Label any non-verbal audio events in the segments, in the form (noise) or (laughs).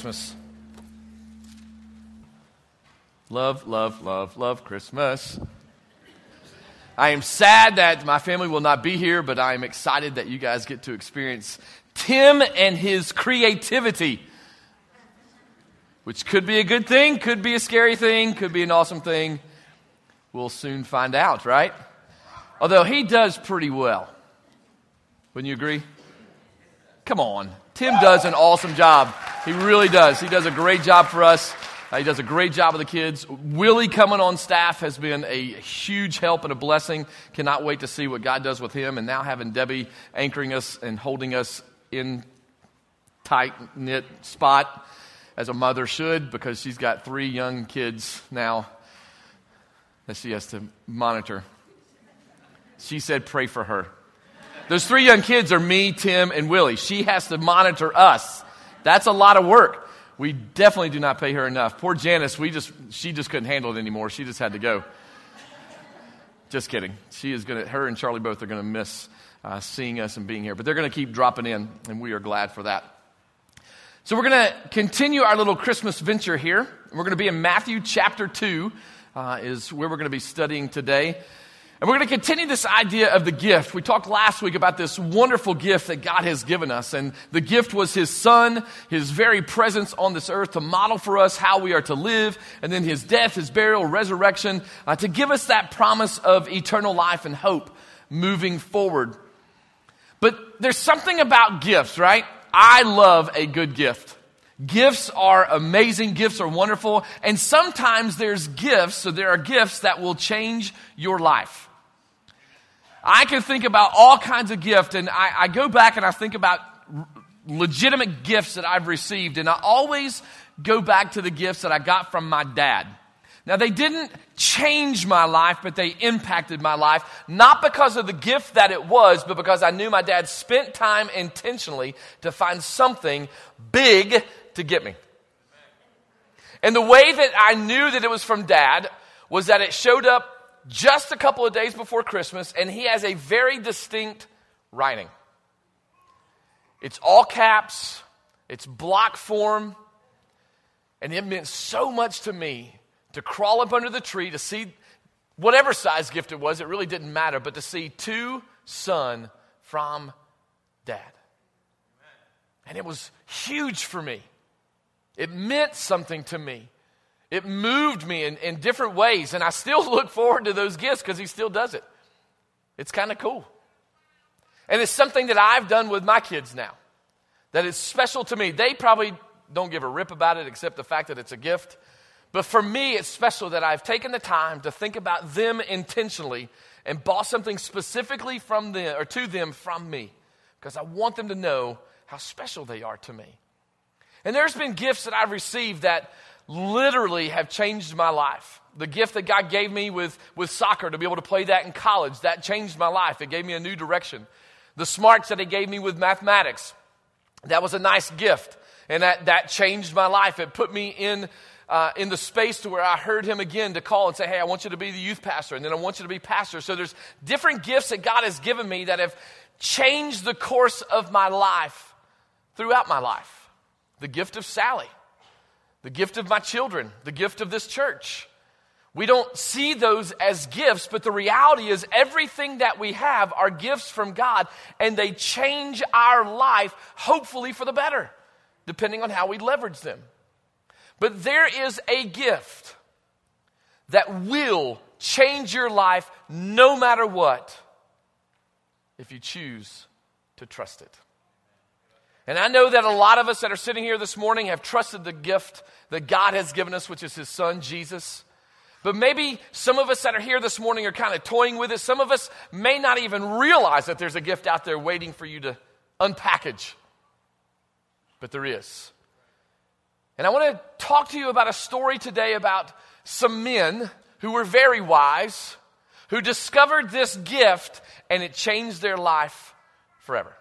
Christmas. Love, love, love, love Christmas. I am sad that my family will not be here, but I am excited that you guys get to experience Tim and his creativity, which could be a good thing, could be a scary thing, could be an awesome thing. We'll soon find out, right? Although he does pretty well. Wouldn't you agree? Come on. Tim does an awesome job. He really does. He does a great job for us. Uh, he does a great job with the kids. Willie coming on staff has been a huge help and a blessing. Cannot wait to see what God does with him. And now having Debbie anchoring us and holding us in tight knit spot as a mother should because she's got three young kids now that she has to monitor. She said, pray for her. Those three young kids are me, Tim, and Willie. She has to monitor us. That's a lot of work. We definitely do not pay her enough. Poor Janice, we just, she just couldn't handle it anymore. She just had to go. Just kidding. She is going to, her and Charlie both are going to miss uh, seeing us and being here, but they're going to keep dropping in, and we are glad for that. So we're going to continue our little Christmas venture here. We're going to be in Matthew chapter 2, uh, is where we're going to be studying today. And we're going to continue this idea of the gift. We talked last week about this wonderful gift that God has given us. And the gift was His Son, His very presence on this earth to model for us how we are to live. And then His death, His burial, resurrection, uh, to give us that promise of eternal life and hope moving forward. But there's something about gifts, right? I love a good gift. Gifts are amazing, gifts are wonderful, and sometimes there's gifts, so there are gifts that will change your life. I can think about all kinds of gifts, and I, I go back and I think about legitimate gifts that I've received, and I always go back to the gifts that I got from my dad. Now, they didn't change my life, but they impacted my life, not because of the gift that it was, but because I knew my dad spent time intentionally to find something big to get me. And the way that I knew that it was from dad was that it showed up just a couple of days before Christmas, and he has a very distinct writing. It's all caps, it's block form, and it meant so much to me to crawl up under the tree to see whatever size gift it was, it really didn't matter, but to see to son from dad. And it was huge for me. It meant something to me. It moved me in, in different ways, and I still (laughs) look forward to those gifts because he still does it. It's kind of cool. And it's something that I've done with my kids now that is special to me. They probably don't give a rip about it except the fact that it's a gift. But for me, it's special that I've taken the time to think about them intentionally and bought something specifically from them or to them from me because I want them to know how special they are to me. And there's been gifts that I've received that literally have changed my life. The gift that God gave me with, with soccer to be able to play that in college, that changed my life. It gave me a new direction. The smarts that He gave me with mathematics, that was a nice gift. And that, that changed my life. It put me in, uh, in the space to where I heard Him again to call and say, Hey, I want you to be the youth pastor, and then I want you to be pastor. So there's different gifts that God has given me that have changed the course of my life throughout my life. The gift of Sally the gift of my children, the gift of this church. We don't see those as gifts, but the reality is everything that we have are gifts from God, and they change our life, hopefully for the better, depending on how we leverage them. But there is a gift that will change your life no matter what if you choose to trust it. And I know that a lot of us that are sitting here this morning have trusted the gift that God has given us, which is His Son, Jesus. But maybe some of us that are here this morning are kind of toying with it. Some of us may not even realize that there's a gift out there waiting for you to unpackage. But there is. And I want to talk to you about a story today about some men who were very wise, who discovered this gift, and it changed their life forever.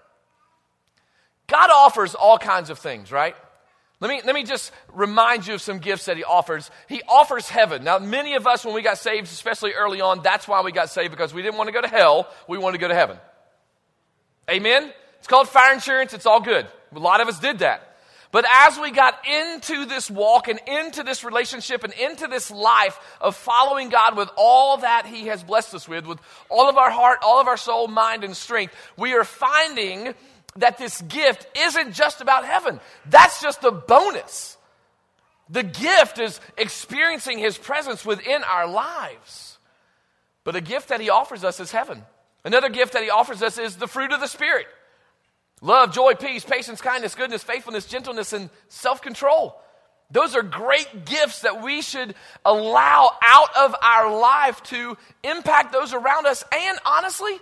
God offers all kinds of things, right? Let me, let me just remind you of some gifts that he offers. He offers heaven. Now, many of us, when we got saved, especially early on, that's why we got saved because we didn't want to go to hell. We wanted to go to heaven. Amen? It's called fire insurance. It's all good. A lot of us did that. But as we got into this walk and into this relationship and into this life of following God with all that He has blessed us with, with all of our heart, all of our soul, mind, and strength, we are finding that this gift isn't just about heaven. That's just a bonus. The gift is experiencing His presence within our lives. But a gift that He offers us is heaven. Another gift that He offers us is the fruit of the Spirit love, joy, peace, patience, kindness, goodness, faithfulness, gentleness, and self control. Those are great gifts that we should allow out of our life to impact those around us and honestly,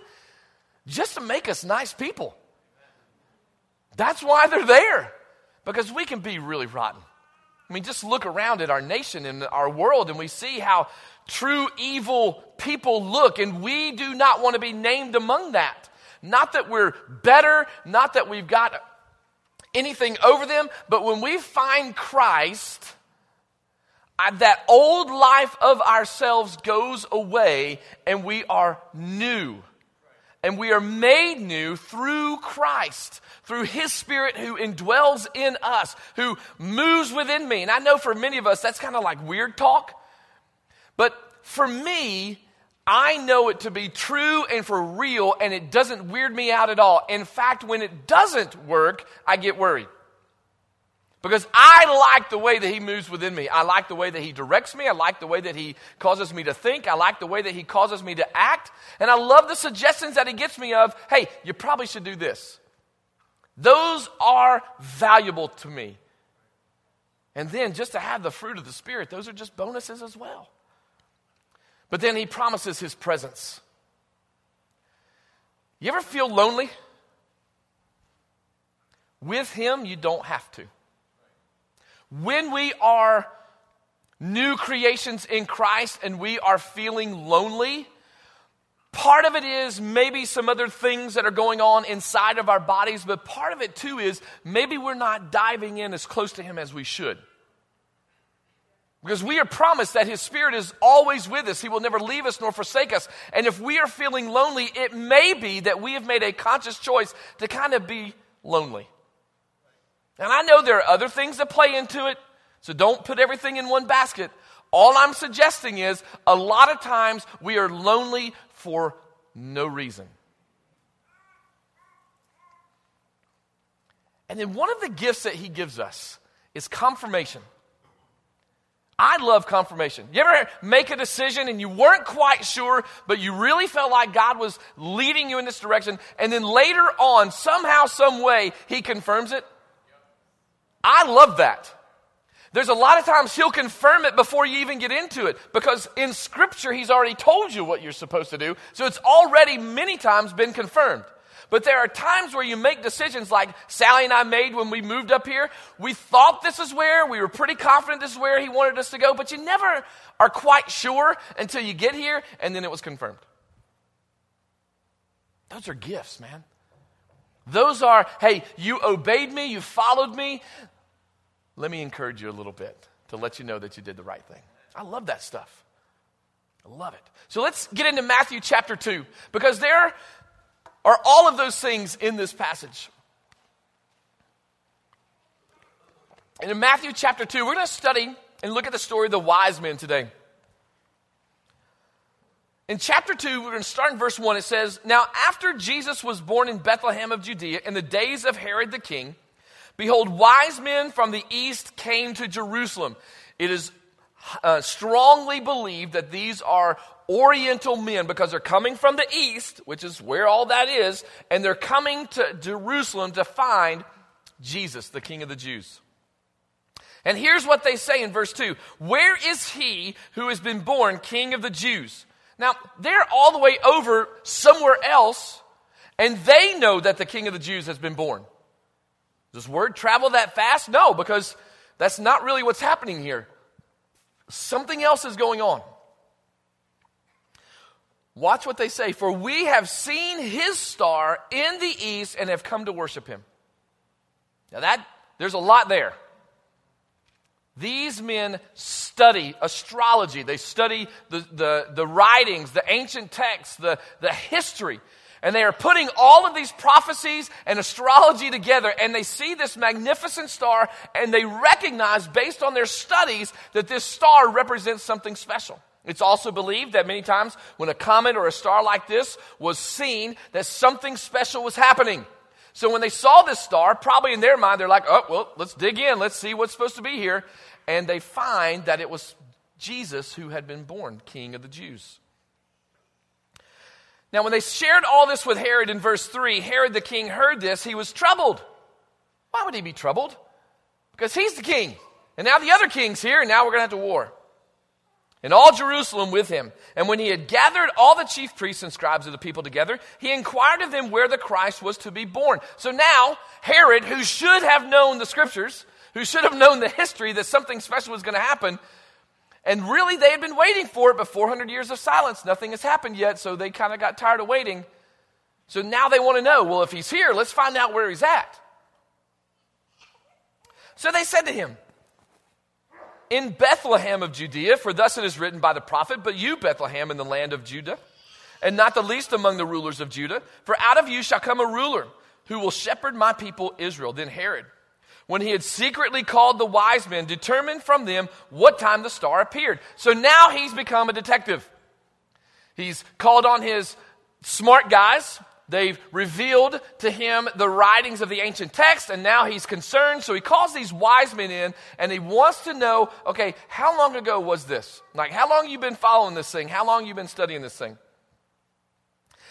just to make us nice people. That's why they're there, because we can be really rotten. I mean, just look around at our nation and our world, and we see how true evil people look, and we do not want to be named among that. Not that we're better, not that we've got anything over them, but when we find Christ, that old life of ourselves goes away and we are new. And we are made new through Christ, through His Spirit who indwells in us, who moves within me. And I know for many of us that's kind of like weird talk. But for me, I know it to be true and for real, and it doesn't weird me out at all. In fact, when it doesn't work, I get worried. Because I like the way that he moves within me. I like the way that he directs me. I like the way that he causes me to think. I like the way that he causes me to act. And I love the suggestions that he gets me of hey, you probably should do this. Those are valuable to me. And then just to have the fruit of the Spirit, those are just bonuses as well. But then he promises his presence. You ever feel lonely? With him, you don't have to. When we are new creations in Christ and we are feeling lonely, part of it is maybe some other things that are going on inside of our bodies, but part of it too is maybe we're not diving in as close to him as we should. Because we are promised that His Spirit is always with us. He will never leave us nor forsake us. And if we are feeling lonely, it may be that we have made a conscious choice to kind of be lonely. And I know there are other things that play into it, so don't put everything in one basket. All I'm suggesting is a lot of times we are lonely for no reason. And then one of the gifts that He gives us is confirmation. I love confirmation. You ever make a decision and you weren't quite sure, but you really felt like God was leading you in this direction, and then later on, somehow, some way, He confirms it? I love that. There's a lot of times He'll confirm it before you even get into it, because in Scripture, He's already told you what you're supposed to do, so it's already many times been confirmed. But there are times where you make decisions like Sally and I made when we moved up here. We thought this is where, we were pretty confident this is where he wanted us to go, but you never are quite sure until you get here and then it was confirmed. Those are gifts, man. Those are, hey, you obeyed me, you followed me. Let me encourage you a little bit to let you know that you did the right thing. I love that stuff. I love it. So let's get into Matthew chapter 2 because there are all of those things in this passage. And in Matthew chapter 2, we're going to study and look at the story of the wise men today. In chapter 2, we're going to start in verse 1. It says, Now after Jesus was born in Bethlehem of Judea in the days of Herod the king, behold, wise men from the east came to Jerusalem. It is uh, strongly believed that these are Oriental men because they're coming from the east, which is where all that is, and they're coming to Jerusalem to find Jesus, the King of the Jews. And here's what they say in verse 2 Where is he who has been born King of the Jews? Now, they're all the way over somewhere else, and they know that the King of the Jews has been born. Does word travel that fast? No, because that's not really what's happening here. Something else is going on. Watch what they say. For we have seen his star in the east and have come to worship him. Now, that, there's a lot there. These men study astrology, they study the, the, the writings, the ancient texts, the, the history. And they are putting all of these prophecies and astrology together, and they see this magnificent star, and they recognize, based on their studies, that this star represents something special. It's also believed that many times when a comet or a star like this was seen, that something special was happening. So when they saw this star, probably in their mind, they're like, oh, well, let's dig in. Let's see what's supposed to be here. And they find that it was Jesus who had been born, King of the Jews. Now, when they shared all this with Herod in verse 3, Herod the king heard this. He was troubled. Why would he be troubled? Because he's the king. And now the other king's here, and now we're going to have to war and all Jerusalem with him. And when he had gathered all the chief priests and scribes of the people together, he inquired of them where the Christ was to be born. So now, Herod, who should have known the scriptures, who should have known the history that something special was going to happen, and really they had been waiting for it, but 400 years of silence, nothing has happened yet, so they kind of got tired of waiting. So now they want to know well, if he's here, let's find out where he's at. So they said to him, in Bethlehem of Judea, for thus it is written by the prophet, But you, Bethlehem, in the land of Judah, and not the least among the rulers of Judah, for out of you shall come a ruler who will shepherd my people Israel. Then Herod, when he had secretly called the wise men, determined from them what time the star appeared. So now he's become a detective. He's called on his smart guys They've revealed to him the writings of the ancient text, and now he's concerned. So he calls these wise men in, and he wants to know okay, how long ago was this? Like, how long you been following this thing? How long you been studying this thing?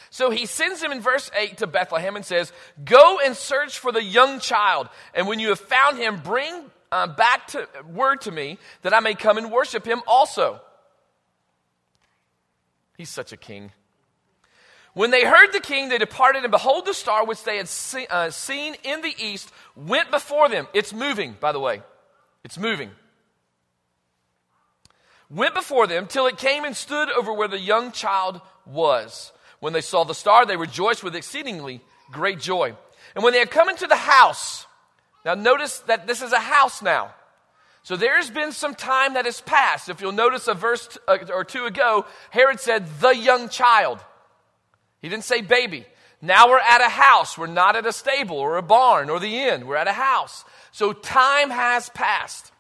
So he sends him in verse 8 to Bethlehem and says, Go and search for the young child, and when you have found him, bring uh, back to, word to me that I may come and worship him also. He's such a king. When they heard the king, they departed, and behold, the star which they had see, uh, seen in the east went before them. It's moving, by the way. It's moving. Went before them till it came and stood over where the young child was. When they saw the star, they rejoiced with exceedingly great joy. And when they had come into the house, now notice that this is a house now. So there's been some time that has passed. If you'll notice a verse uh, or two ago, Herod said, the young child. He didn't say baby. Now we're at a house. We're not at a stable or a barn or the inn. We're at a house. So time has passed.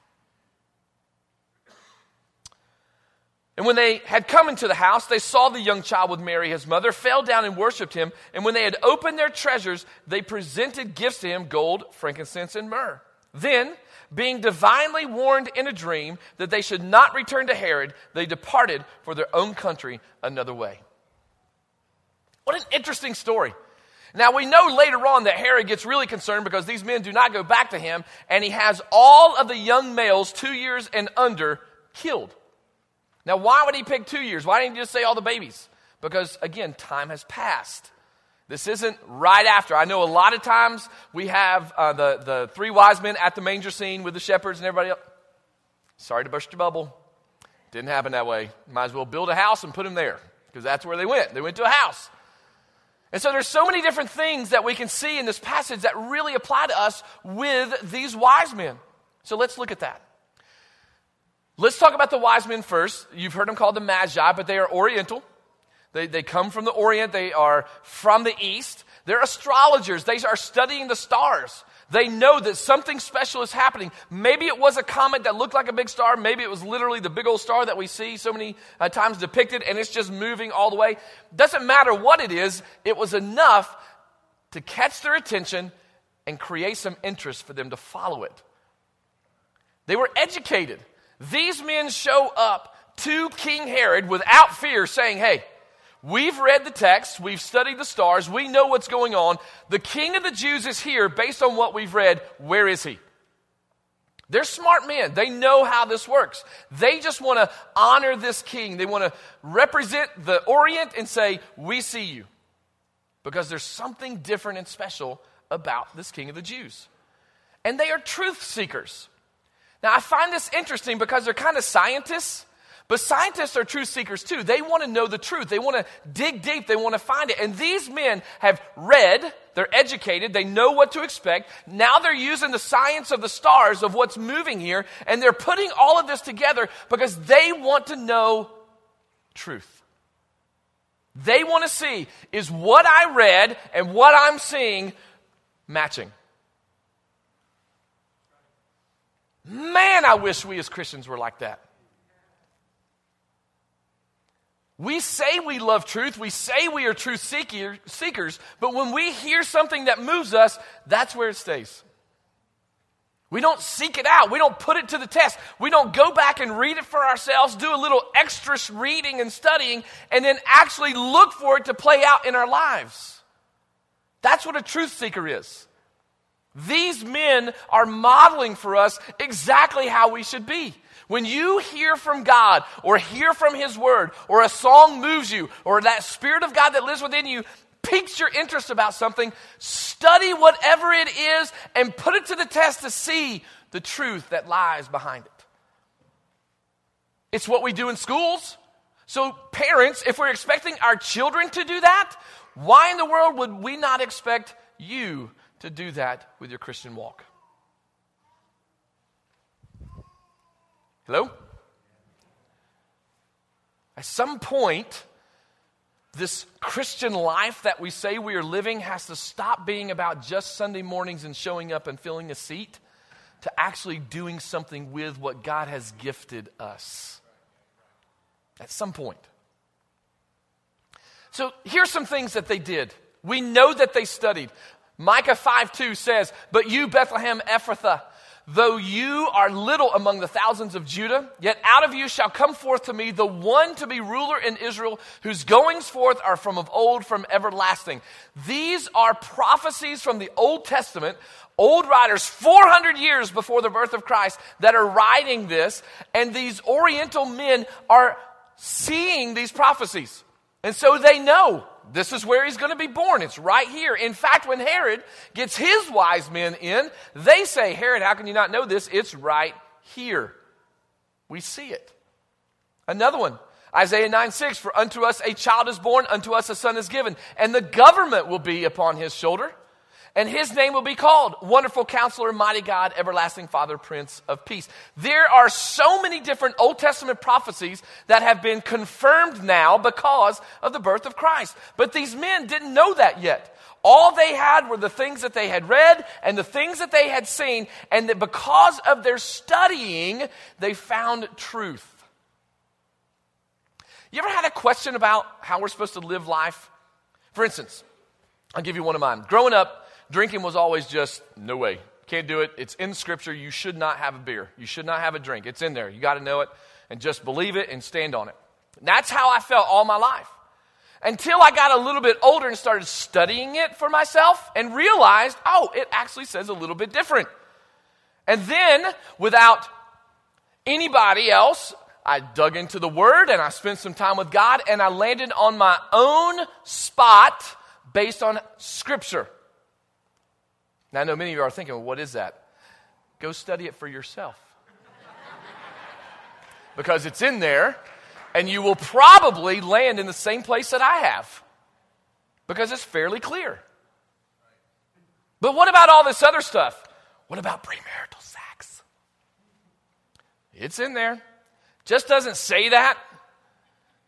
And when they had come into the house, they saw the young child with Mary, his mother, fell down and worshiped him. And when they had opened their treasures, they presented gifts to him gold, frankincense, and myrrh. Then, being divinely warned in a dream that they should not return to Herod, they departed for their own country another way. What an interesting story. Now, we know later on that Herod gets really concerned because these men do not go back to him, and he has all of the young males, two years and under, killed. Now, why would he pick two years? Why didn't he just say all the babies? Because, again, time has passed. This isn't right after. I know a lot of times we have uh, the, the three wise men at the manger scene with the shepherds and everybody else. Sorry to burst your bubble. Didn't happen that way. Might as well build a house and put them there because that's where they went. They went to a house. And so there's so many different things that we can see in this passage that really apply to us with these wise men. So let's look at that. Let's talk about the wise men first. You've heard them called the Magi, but they are Oriental. They, they come from the Orient, they are from the East. They're astrologers, they are studying the stars. They know that something special is happening. Maybe it was a comet that looked like a big star. Maybe it was literally the big old star that we see so many uh, times depicted and it's just moving all the way. Doesn't matter what it is, it was enough to catch their attention and create some interest for them to follow it. They were educated. These men show up to King Herod without fear, saying, Hey, We've read the text, we've studied the stars, we know what's going on. The king of the Jews is here based on what we've read. Where is he? They're smart men. They know how this works. They just want to honor this king. They want to represent the Orient and say, We see you. Because there's something different and special about this king of the Jews. And they are truth seekers. Now, I find this interesting because they're kind of scientists. But scientists are truth seekers too. They want to know the truth. They want to dig deep. They want to find it. And these men have read, they're educated, they know what to expect. Now they're using the science of the stars of what's moving here, and they're putting all of this together because they want to know truth. They want to see is what I read and what I'm seeing matching. Man, I wish we as Christians were like that. We say we love truth, we say we are truth seeker, seekers, but when we hear something that moves us, that's where it stays. We don't seek it out. We don't put it to the test. We don't go back and read it for ourselves, do a little extra reading and studying, and then actually look for it to play out in our lives. That's what a truth seeker is. These men are modeling for us exactly how we should be. When you hear from God or hear from His Word or a song moves you or that Spirit of God that lives within you piques your interest about something, study whatever it is and put it to the test to see the truth that lies behind it. It's what we do in schools. So, parents, if we're expecting our children to do that, why in the world would we not expect you to do that with your Christian walk? Hello? At some point, this Christian life that we say we are living has to stop being about just Sunday mornings and showing up and filling a seat to actually doing something with what God has gifted us. At some point. So here's some things that they did. We know that they studied. Micah 5 2 says, But you, Bethlehem Ephrathah, Though you are little among the thousands of Judah, yet out of you shall come forth to me the one to be ruler in Israel, whose goings forth are from of old, from everlasting. These are prophecies from the Old Testament, old writers 400 years before the birth of Christ that are writing this, and these Oriental men are seeing these prophecies. And so they know this is where he's going to be born. It's right here. In fact, when Herod gets his wise men in, they say, Herod, how can you not know this? It's right here. We see it. Another one, Isaiah 9 6, for unto us a child is born, unto us a son is given, and the government will be upon his shoulder and his name will be called Wonderful Counselor, Mighty God, Everlasting Father, Prince of Peace. There are so many different Old Testament prophecies that have been confirmed now because of the birth of Christ. But these men didn't know that yet. All they had were the things that they had read and the things that they had seen, and that because of their studying, they found truth. You ever had a question about how we're supposed to live life? For instance, I'll give you one of mine. Growing up, drinking was always just no way. Can't do it. It's in Scripture. You should not have a beer. You should not have a drink. It's in there. You got to know it and just believe it and stand on it. And that's how I felt all my life. Until I got a little bit older and started studying it for myself and realized, oh, it actually says a little bit different. And then, without anybody else, I dug into the Word and I spent some time with God and I landed on my own spot based on Scripture. Now, I know many of you are thinking, well, what is that? Go study it for yourself. (laughs) because it's in there, and you will probably land in the same place that I have. Because it's fairly clear. But what about all this other stuff? What about premarital sex? It's in there. Just doesn't say that.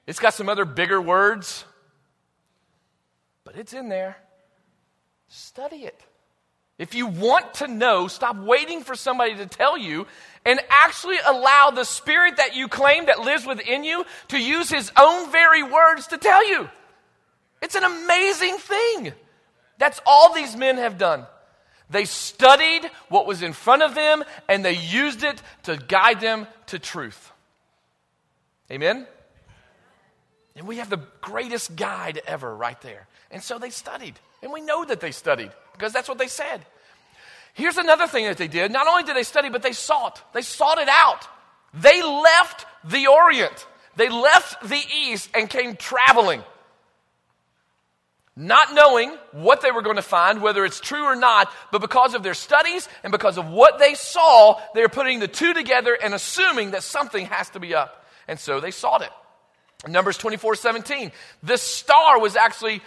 It's got some other bigger words. But it's in there. Study it. If you want to know, stop waiting for somebody to tell you and actually allow the spirit that you claim that lives within you to use his own very words to tell you. It's an amazing thing. That's all these men have done. They studied what was in front of them and they used it to guide them to truth. Amen? And we have the greatest guide ever right there. And so they studied. And we know that they studied because that's what they said. Here's another thing that they did. Not only did they study, but they sought. They sought it out. They left the Orient. They left the East and came traveling. Not knowing what they were going to find, whether it's true or not, but because of their studies and because of what they saw, they are putting the two together and assuming that something has to be up. And so they sought it. Numbers 24 17. This star was actually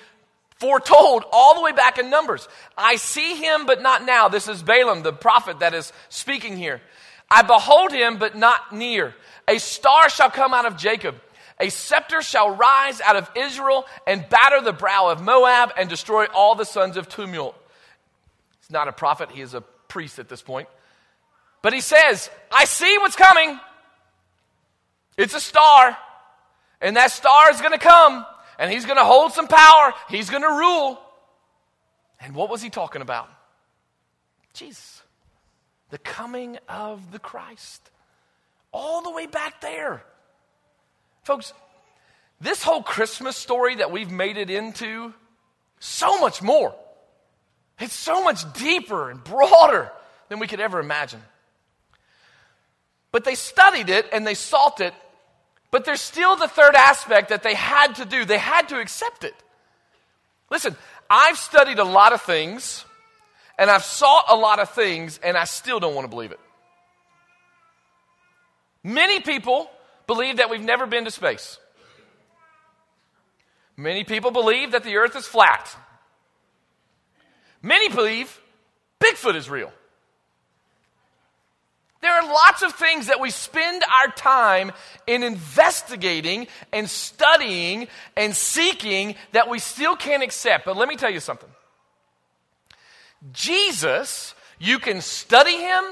foretold all the way back in Numbers. I see him, but not now. This is Balaam, the prophet that is speaking here. I behold him, but not near. A star shall come out of Jacob, A scepter shall rise out of Israel and batter the brow of Moab and destroy all the sons of tumult. He's not a prophet, he is a priest at this point. But he says, I see what's coming. It's a star, and that star is going to come, and he's going to hold some power, he's going to rule. And what was he talking about? Jesus, the coming of the Christ. All the way back there. Folks, this whole Christmas story that we've made it into, so much more. It's so much deeper and broader than we could ever imagine. But they studied it and they sought it, but there's still the third aspect that they had to do. They had to accept it. Listen, I've studied a lot of things and I've sought a lot of things and I still don't want to believe it. Many people believe that we've never been to space. Many people believe that the earth is flat. Many believe Bigfoot is real. There are lots of things that we spend our time in investigating and studying and seeking that we still can't accept. But let me tell you something Jesus, you can study him,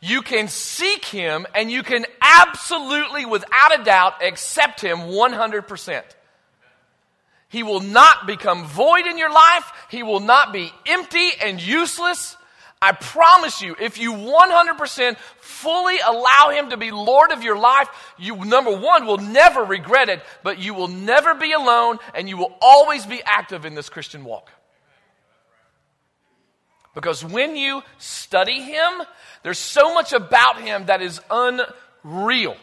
you can seek him, and you can absolutely, without a doubt, accept him 100%. He will not become void in your life. He will not be empty and useless. I promise you, if you 100% fully allow Him to be Lord of your life, you, number one, will never regret it, but you will never be alone and you will always be active in this Christian walk. Because when you study Him, there's so much about Him that is unreal.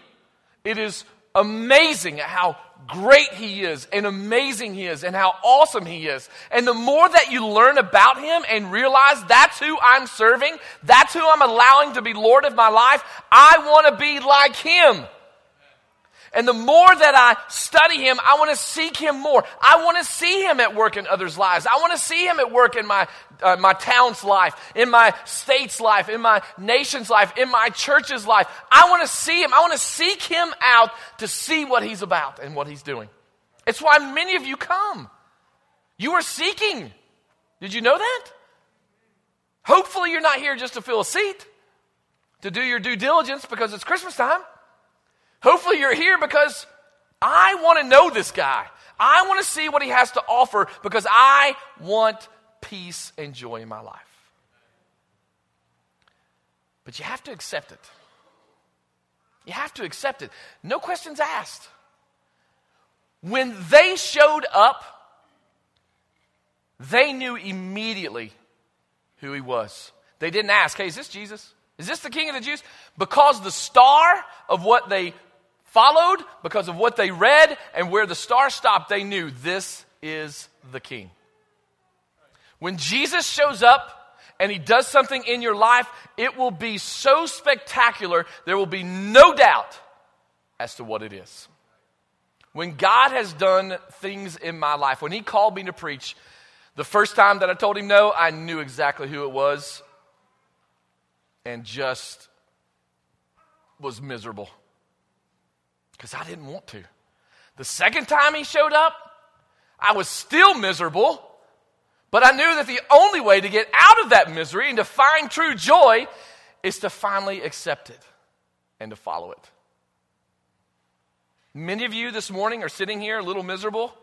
It is amazing how great he is and amazing he is and how awesome he is. And the more that you learn about him and realize that's who I'm serving, that's who I'm allowing to be Lord of my life, I want to be like him. And the more that I study him, I want to seek him more. I want to see him at work in others' lives. I want to see him at work in my, uh, my town's life, in my state's life, in my nation's life, in my church's life. I want to see him. I want to seek him out to see what he's about and what he's doing. It's why many of you come. You are seeking. Did you know that? Hopefully, you're not here just to fill a seat, to do your due diligence because it's Christmas time. Hopefully, you're here because I want to know this guy. I want to see what he has to offer because I want peace and joy in my life. But you have to accept it. You have to accept it. No questions asked. When they showed up, they knew immediately who he was. They didn't ask, hey, is this Jesus? Is this the king of the Jews? Because the star of what they followed because of what they read and where the star stopped, they knew this is the king. When Jesus shows up and he does something in your life, it will be so spectacular, there will be no doubt as to what it is. When God has done things in my life, when he called me to preach, the first time that I told him no, I knew exactly who it was and just was miserable because I didn't want to. The second time he showed up, I was still miserable, but I knew that the only way to get out of that misery and to find true joy is to finally accept it and to follow it. Many of you this morning are sitting here a little miserable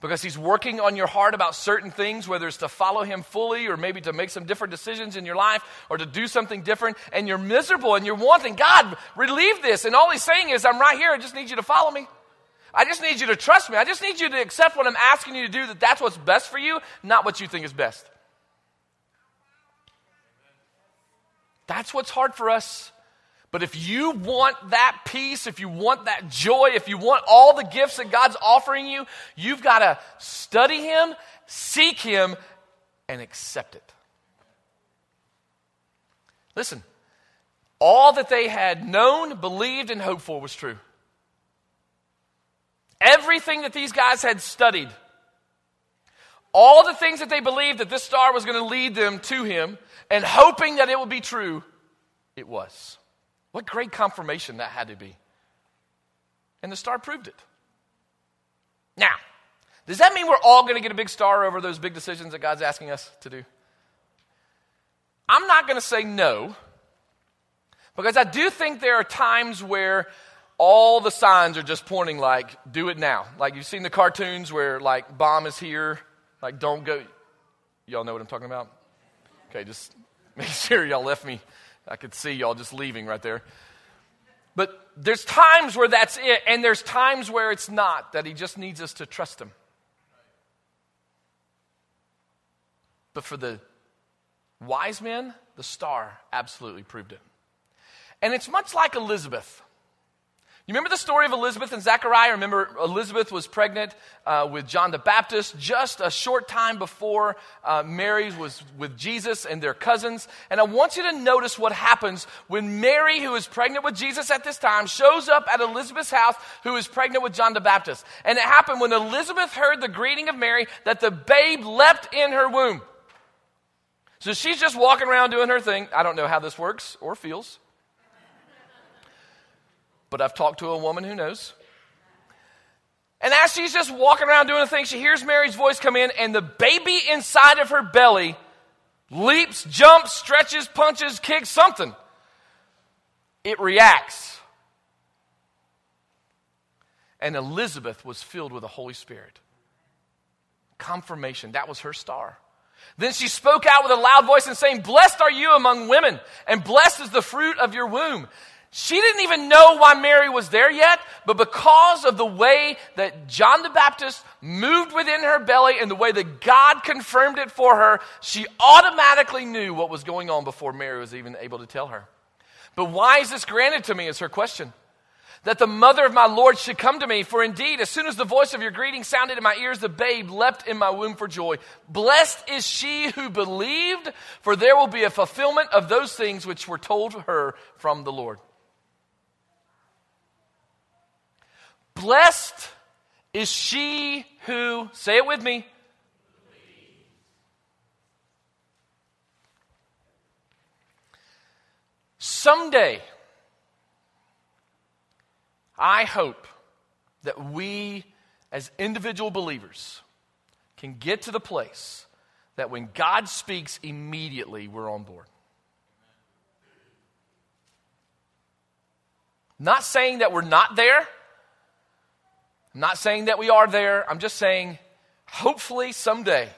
because he's working on your heart about certain things, whether it's to follow him fully or maybe to make some different decisions in your life or to do something different, and you're miserable and you're wanting, God, relieve this. And all he's saying is, I'm right here. I just need you to follow me. I just need you to trust me. I just need you to accept what I'm asking you to do, that that's what's best for you, not what you think is best. That's what's hard for us but if you want that peace, if you want that joy, if you want all the gifts that God's offering you, you've got to study Him, seek Him, and accept it. Listen, all that they had known, believed, and hoped for was true. Everything that these guys had studied, all the things that they believed that this star was going to lead them to Him, and hoping that it would be true, it was. What great confirmation that had to be. And the star proved it. Now, does that mean we're all going to get a big star over those big decisions that God's asking us to do? I'm not going to say no, because I do think there are times where all the signs are just pointing like, do it now. Like you've seen the cartoons where like bomb is here, like don't go. Y'all know what I'm talking about? Okay, just (laughs) make sure y'all left me. I could see y'all just leaving right there. But there's times where that's it, and there's times where it's not, that he just needs us to trust him. But for the wise men, the star absolutely proved it. And it's much like Elizabeth. You remember the story of Elizabeth and Zechariah? Remember, Elizabeth was pregnant uh, with John the Baptist just a short time before uh, Mary was with Jesus and their cousins. And I want you to notice what happens when Mary, who is pregnant with Jesus at this time, shows up at Elizabeth's house, who is pregnant with John the Baptist. And it happened when Elizabeth heard the greeting of Mary that the babe leapt in her womb. So she's just walking around doing her thing. I don't know how this works or feels but I've talked to a woman who knows. And as she's just walking around doing a thing, she hears Mary's voice come in, and the baby inside of her belly leaps, jumps, stretches, punches, kicks, something. It reacts. And Elizabeth was filled with the Holy Spirit. Confirmation. That was her star. Then she spoke out with a loud voice and saying, Blessed are you among women, and blessed is the fruit of your womb. She didn't even know why Mary was there yet, but because of the way that John the Baptist moved within her belly and the way that God confirmed it for her, she automatically knew what was going on before Mary was even able to tell her. But why is this granted to me? Is her question. That the mother of my Lord should come to me, for indeed, as soon as the voice of your greeting sounded in my ears, the babe leapt in my womb for joy. Blessed is she who believed, for there will be a fulfillment of those things which were told her from the Lord. Blessed is she who, say it with me, Someday, I hope that we as individual believers can get to the place that when God speaks, immediately we're on board. Not saying that we're not there. I'm not saying that we are there. I'm just saying, hopefully, someday,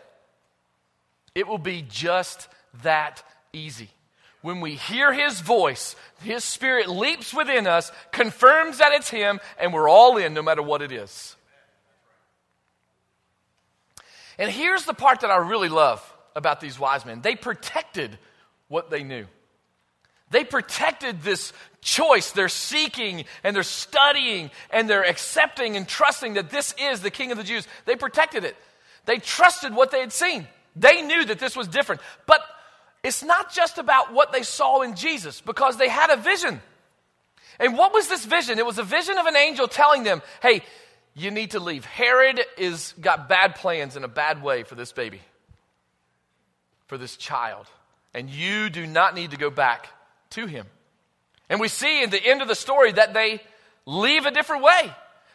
it will be just that easy. When we hear his voice, his spirit leaps within us, confirms that it's him, and we're all in no matter what it is. And here's the part that I really love about these wise men they protected what they knew. They protected this choice. They're seeking and they're studying and they're accepting and trusting that this is the King of the Jews. They protected it. They trusted what they had seen. They knew that this was different. But it's not just about what they saw in Jesus because they had a vision. And what was this vision? It was a vision of an angel telling them, hey, you need to leave. Herod is got bad plans in a bad way for this baby, for this child. And you do not need to go back to him. And we see in the end of the story that they leave a different way.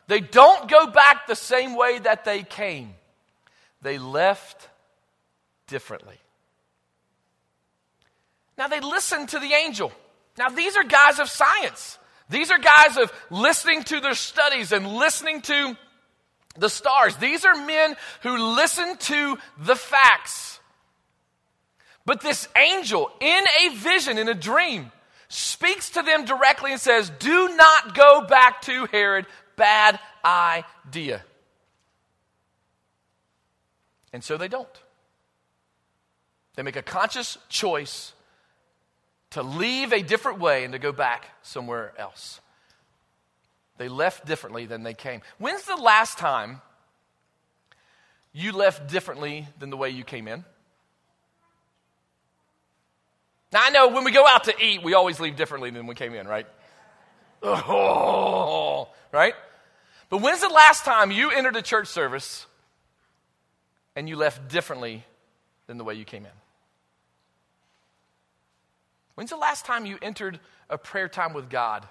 They don't go back the same way that they came, they left differently. Now they listened to the angel. Now these are guys of science. These are guys of listening to their studies and listening to the stars. These are men who listen to the facts. But this angel, in a vision, in a dream, speaks to them directly and says, Do not go back to Herod. Bad idea. And so they don't. They make a conscious choice to leave a different way and to go back somewhere else. They left differently than they came. When's the last time you left differently than the way you came in? Now, I know when we go out to eat, we always leave differently than we came in, right? Oh, (laughs) right? But when's the last time you entered a church service and you left differently than the way you came in? When's the last time you entered a prayer time with God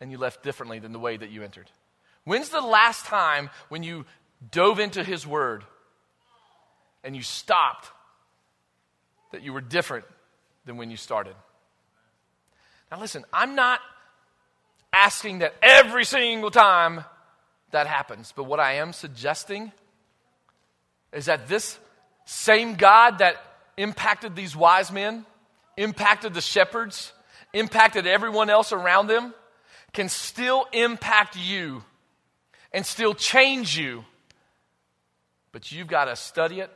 and you left differently than the way that you entered? When's the last time when you dove into His Word and you stopped that you were different than when you started? Now, listen, I'm not asking that every single time that happens, but what I am suggesting is that this same God that impacted these wise men, impacted the shepherds, impacted everyone else around them, can still impact you and still change you. But you've got to study it,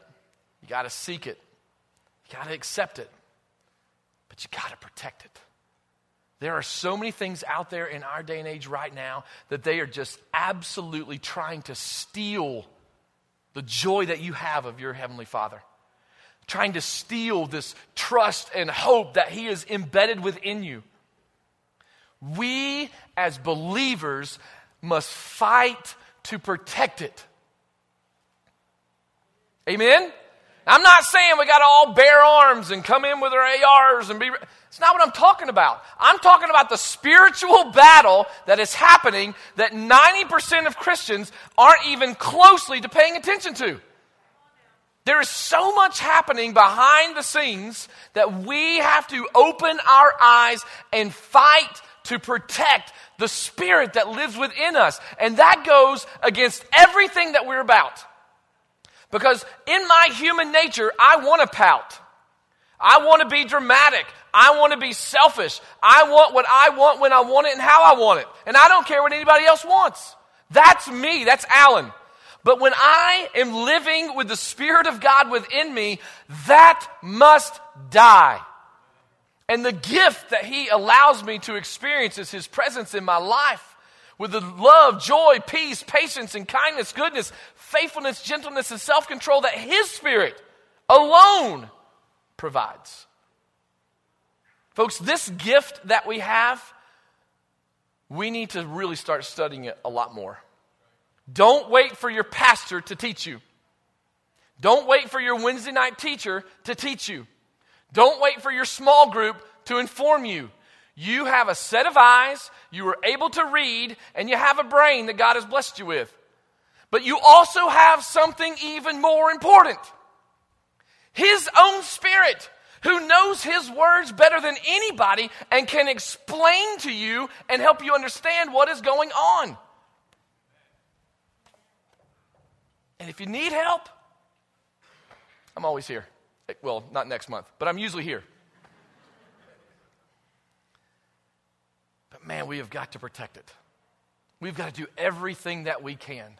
you got to seek it, got to accept it, but you got to protect it. There are so many things out there in our day and age right now that they are just absolutely trying to steal the joy that you have of your Heavenly Father. Trying to steal this trust and hope that He is embedded within you. We, as believers, must fight to protect it. Amen? I'm not saying we got to all bear arms and come in with our ARs and be. It's not what I'm talking about. I'm talking about the spiritual battle that is happening that 90% of Christians aren't even closely to paying attention to. There is so much happening behind the scenes that we have to open our eyes and fight to protect the spirit that lives within us. And that goes against everything that we're about. Because in my human nature, I want to pout. I want to be dramatic. I want to be selfish. I want what I want when I want it and how I want it. And I don't care what anybody else wants. That's me. That's Alan. But when I am living with the Spirit of God within me, that must die. And the gift that He allows me to experience is His presence in my life with the love, joy, peace, patience, and kindness, goodness, faithfulness, gentleness, and self control that His Spirit alone provides. Folks, this gift that we have, we need to really start studying it a lot more. Don't wait for your pastor to teach you. Don't wait for your Wednesday night teacher to teach you. Don't wait for your small group to inform you. You have a set of eyes, you are able to read, and you have a brain that God has blessed you with. But you also have something even more important His own Spirit, who knows His words better than anybody and can explain to you and help you understand what is going on. And if you need help, I'm always here. Well, not next month, but I'm usually here. But man, we have got to protect it. We've got to do everything that we can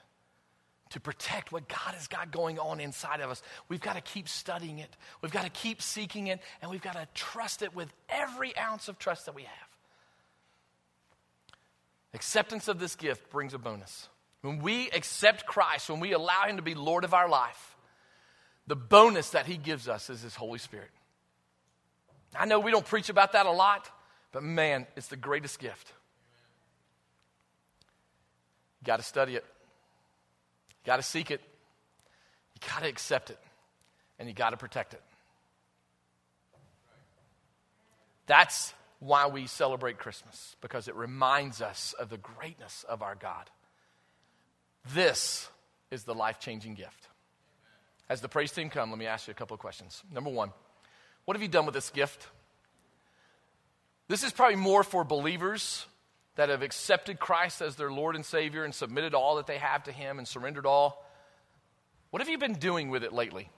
to protect what God has got going on inside of us. We've got to keep studying it. We've got to keep seeking it, and we've got to trust it with every ounce of trust that we have. Acceptance of this gift brings a bonus. When we accept Christ, when we allow Him to be Lord of our life, the bonus that He gives us is His Holy Spirit. I know we don't preach about that a lot. But man, it's the greatest gift. You got to study it. You got to seek it. You got to accept it. And you got to protect it. That's why we celebrate Christmas, because it reminds us of the greatness of our God. This is the life changing gift. As the praise team come, let me ask you a couple of questions. Number one, what have you done with this gift? This is probably more for believers that have accepted Christ as their Lord and Savior and submitted all that they have to Him and surrendered all. What have you been doing with it lately?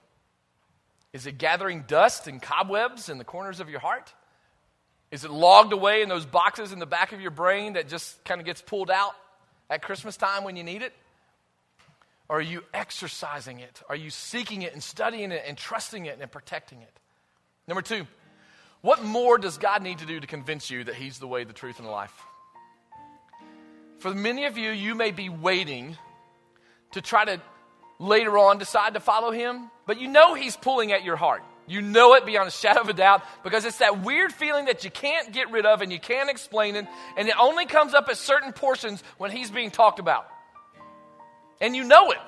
Is it gathering dust and cobwebs in the corners of your heart? Is it logged away in those boxes in the back of your brain that just kind of gets pulled out at Christmas time when you need it? Or are you exercising it? Are you seeking it and studying it and trusting it and protecting it? Number two, what more does God need to do to convince you that He's the way, the truth, and the life? For many of you, you may be waiting to try to later on decide to follow Him, but you know He's pulling at your heart. You know it beyond a shadow of a doubt because it's that weird feeling that you can't get rid of and you can't explain it, and it only comes up at certain portions when He's being talked about. And you know it.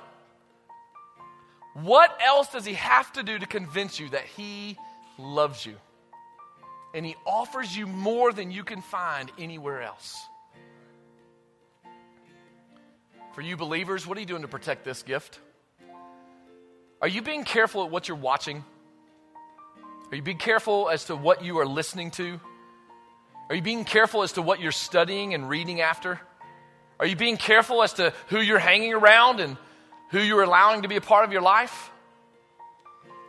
What else does He have to do to convince you that He loves you? And He offers you more than you can find anywhere else. For you believers, what are you doing to protect this gift? Are you being careful at what you're watching? Are you being careful as to what you are listening to? Are you being careful as to what you're studying and reading after? Are you being careful as to who you're hanging around and who you're allowing to be a part of your life?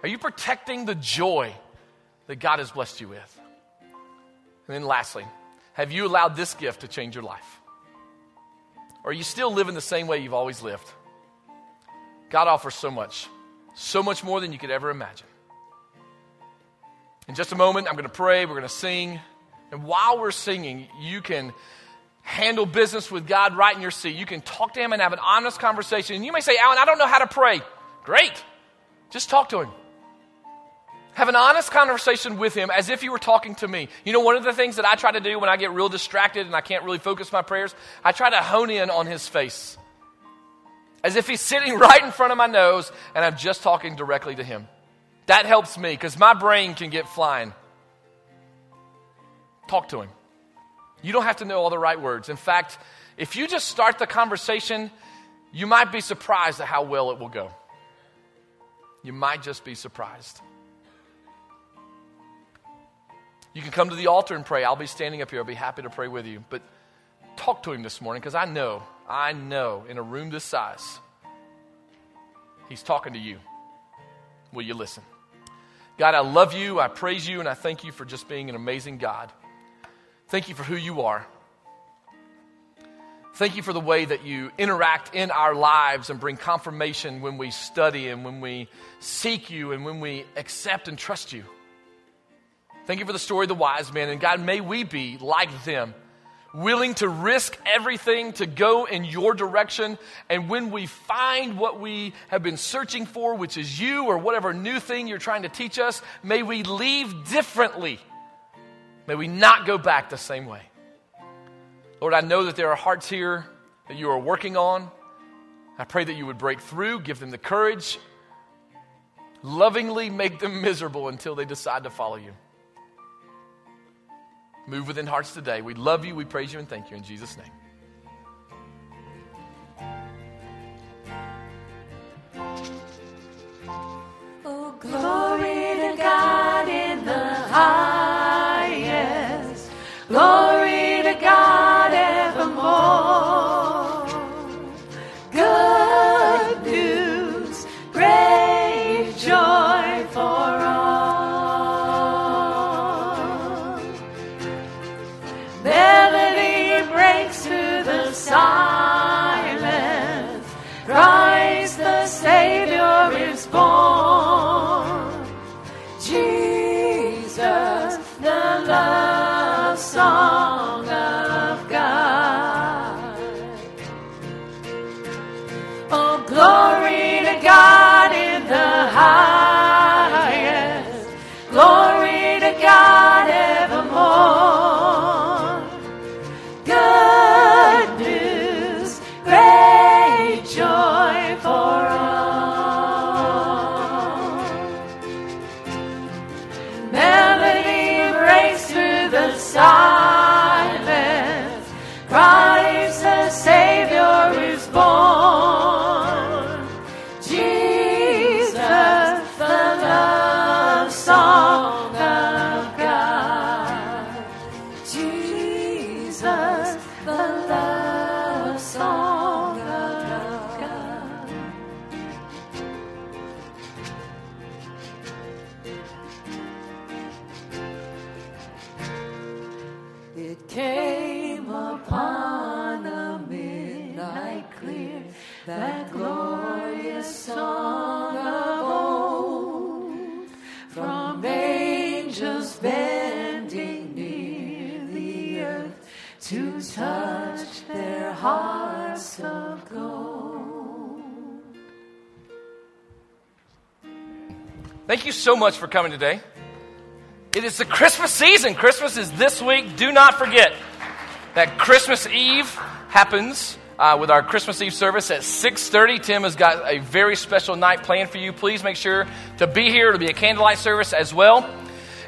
Are you protecting the joy that God has blessed you with? And then lastly, have you allowed this gift to change your life? Or are you still living the same way you've always lived? God offers so much, so much more than you could ever imagine. In just a moment, I'm going to pray, we're going to sing. And while we're singing, you can handle business with God right in your seat. You can talk to Him and have an honest conversation. And you may say, Alan, I don't know how to pray. Great. Just talk to Him. Have an honest conversation with him as if you were talking to me. You know, one of the things that I try to do when I get real distracted and I can't really focus my prayers, I try to hone in on his face. As if he's sitting (laughs) right in front of my nose and I'm just talking directly to him. That helps me because my brain can get flying. Talk to him. You don't have to know all the right words. In fact, if you just start the conversation, you might be surprised at how well it will go. You might just be surprised. You can come to the altar and pray. I'll be standing up here. I'll be happy to pray with you. But talk to him this morning because I know, I know in a room this size, he's talking to you. Will you listen? God, I love you. I praise you. And I thank you for just being an amazing God. Thank you for who you are. Thank you for the way that you interact in our lives and bring confirmation when we study and when we seek you and when we accept and trust you. Thank you for the story of the wise men. And God, may we be like them, willing to risk everything to go in your direction. And when we find what we have been searching for, which is you or whatever new thing you're trying to teach us, may we leave differently. May we not go back the same way. Lord, I know that there are hearts here that you are working on. I pray that you would break through, give them the courage, lovingly make them miserable until they decide to follow you. Move within hearts today. We love you, we praise you, and thank you in Jesus' name. Oh, glory to God through you so much for coming today. It is the Christmas season. Christmas is this week. Do not forget that Christmas Eve happens uh, with our Christmas Eve service at 6:30. Tim has got a very special night planned for you. Please make sure to be here. It'll be a candlelight service as well.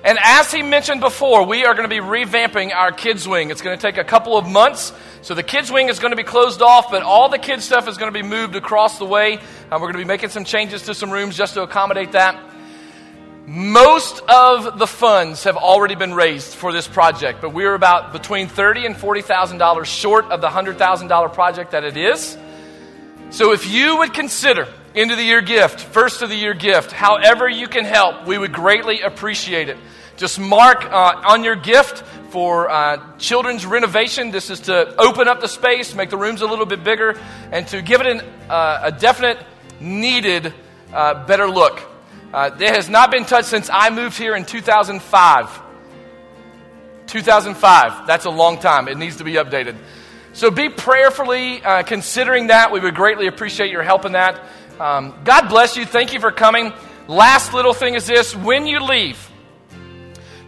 And as he mentioned before, we are going to be revamping our kids' wing. It's going to take a couple of months. So the kids' wing is going to be closed off, but all the kids' stuff is going to be moved across the way. And we're going to be making some changes to some rooms just to accommodate that. Most of the funds have already been raised for this project, but we're about between thirty and forty thousand dollars short of the hundred thousand dollar project that it is. So if you would consider end of the year gift, first of the year gift, however you can help, we would greatly appreciate it. Just mark uh, on your gift for uh, children's renovation. This is to open up the space, make the rooms a little bit bigger, and to give it an, uh, a definite, needed, uh, better look. Uh, it has not been touched since I moved here in 2005. 2005. That's a long time. It needs to be updated. So be prayerfully uh, considering that. We would greatly appreciate your help in that. Um, God bless you. Thank you for coming. Last little thing is this when you leave,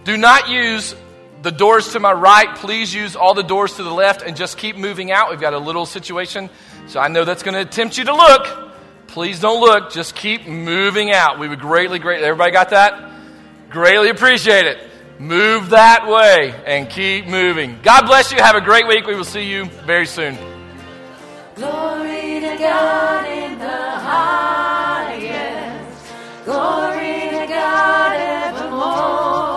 do not use the doors to my right. Please use all the doors to the left and just keep moving out. We've got a little situation, so I know that's going to tempt you to look. Please don't look. Just keep moving out. We would greatly, greatly. Everybody got that? Greatly appreciate it. Move that way and keep moving. God bless you. Have a great week. We will see you very soon. Glory to God in the highest. Glory to God evermore.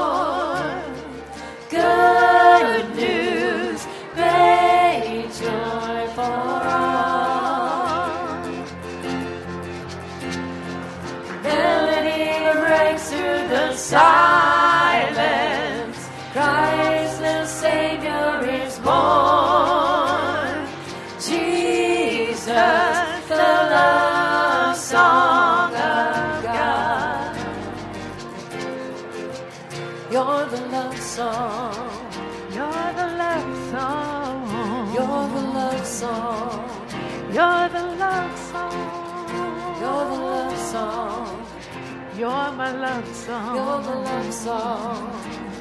Breaks through the silence. Christ the Savior is born. Jesus, the love song of God. You're the love song. You're the love song. You're the love song. You're You're my love song. You're the love song.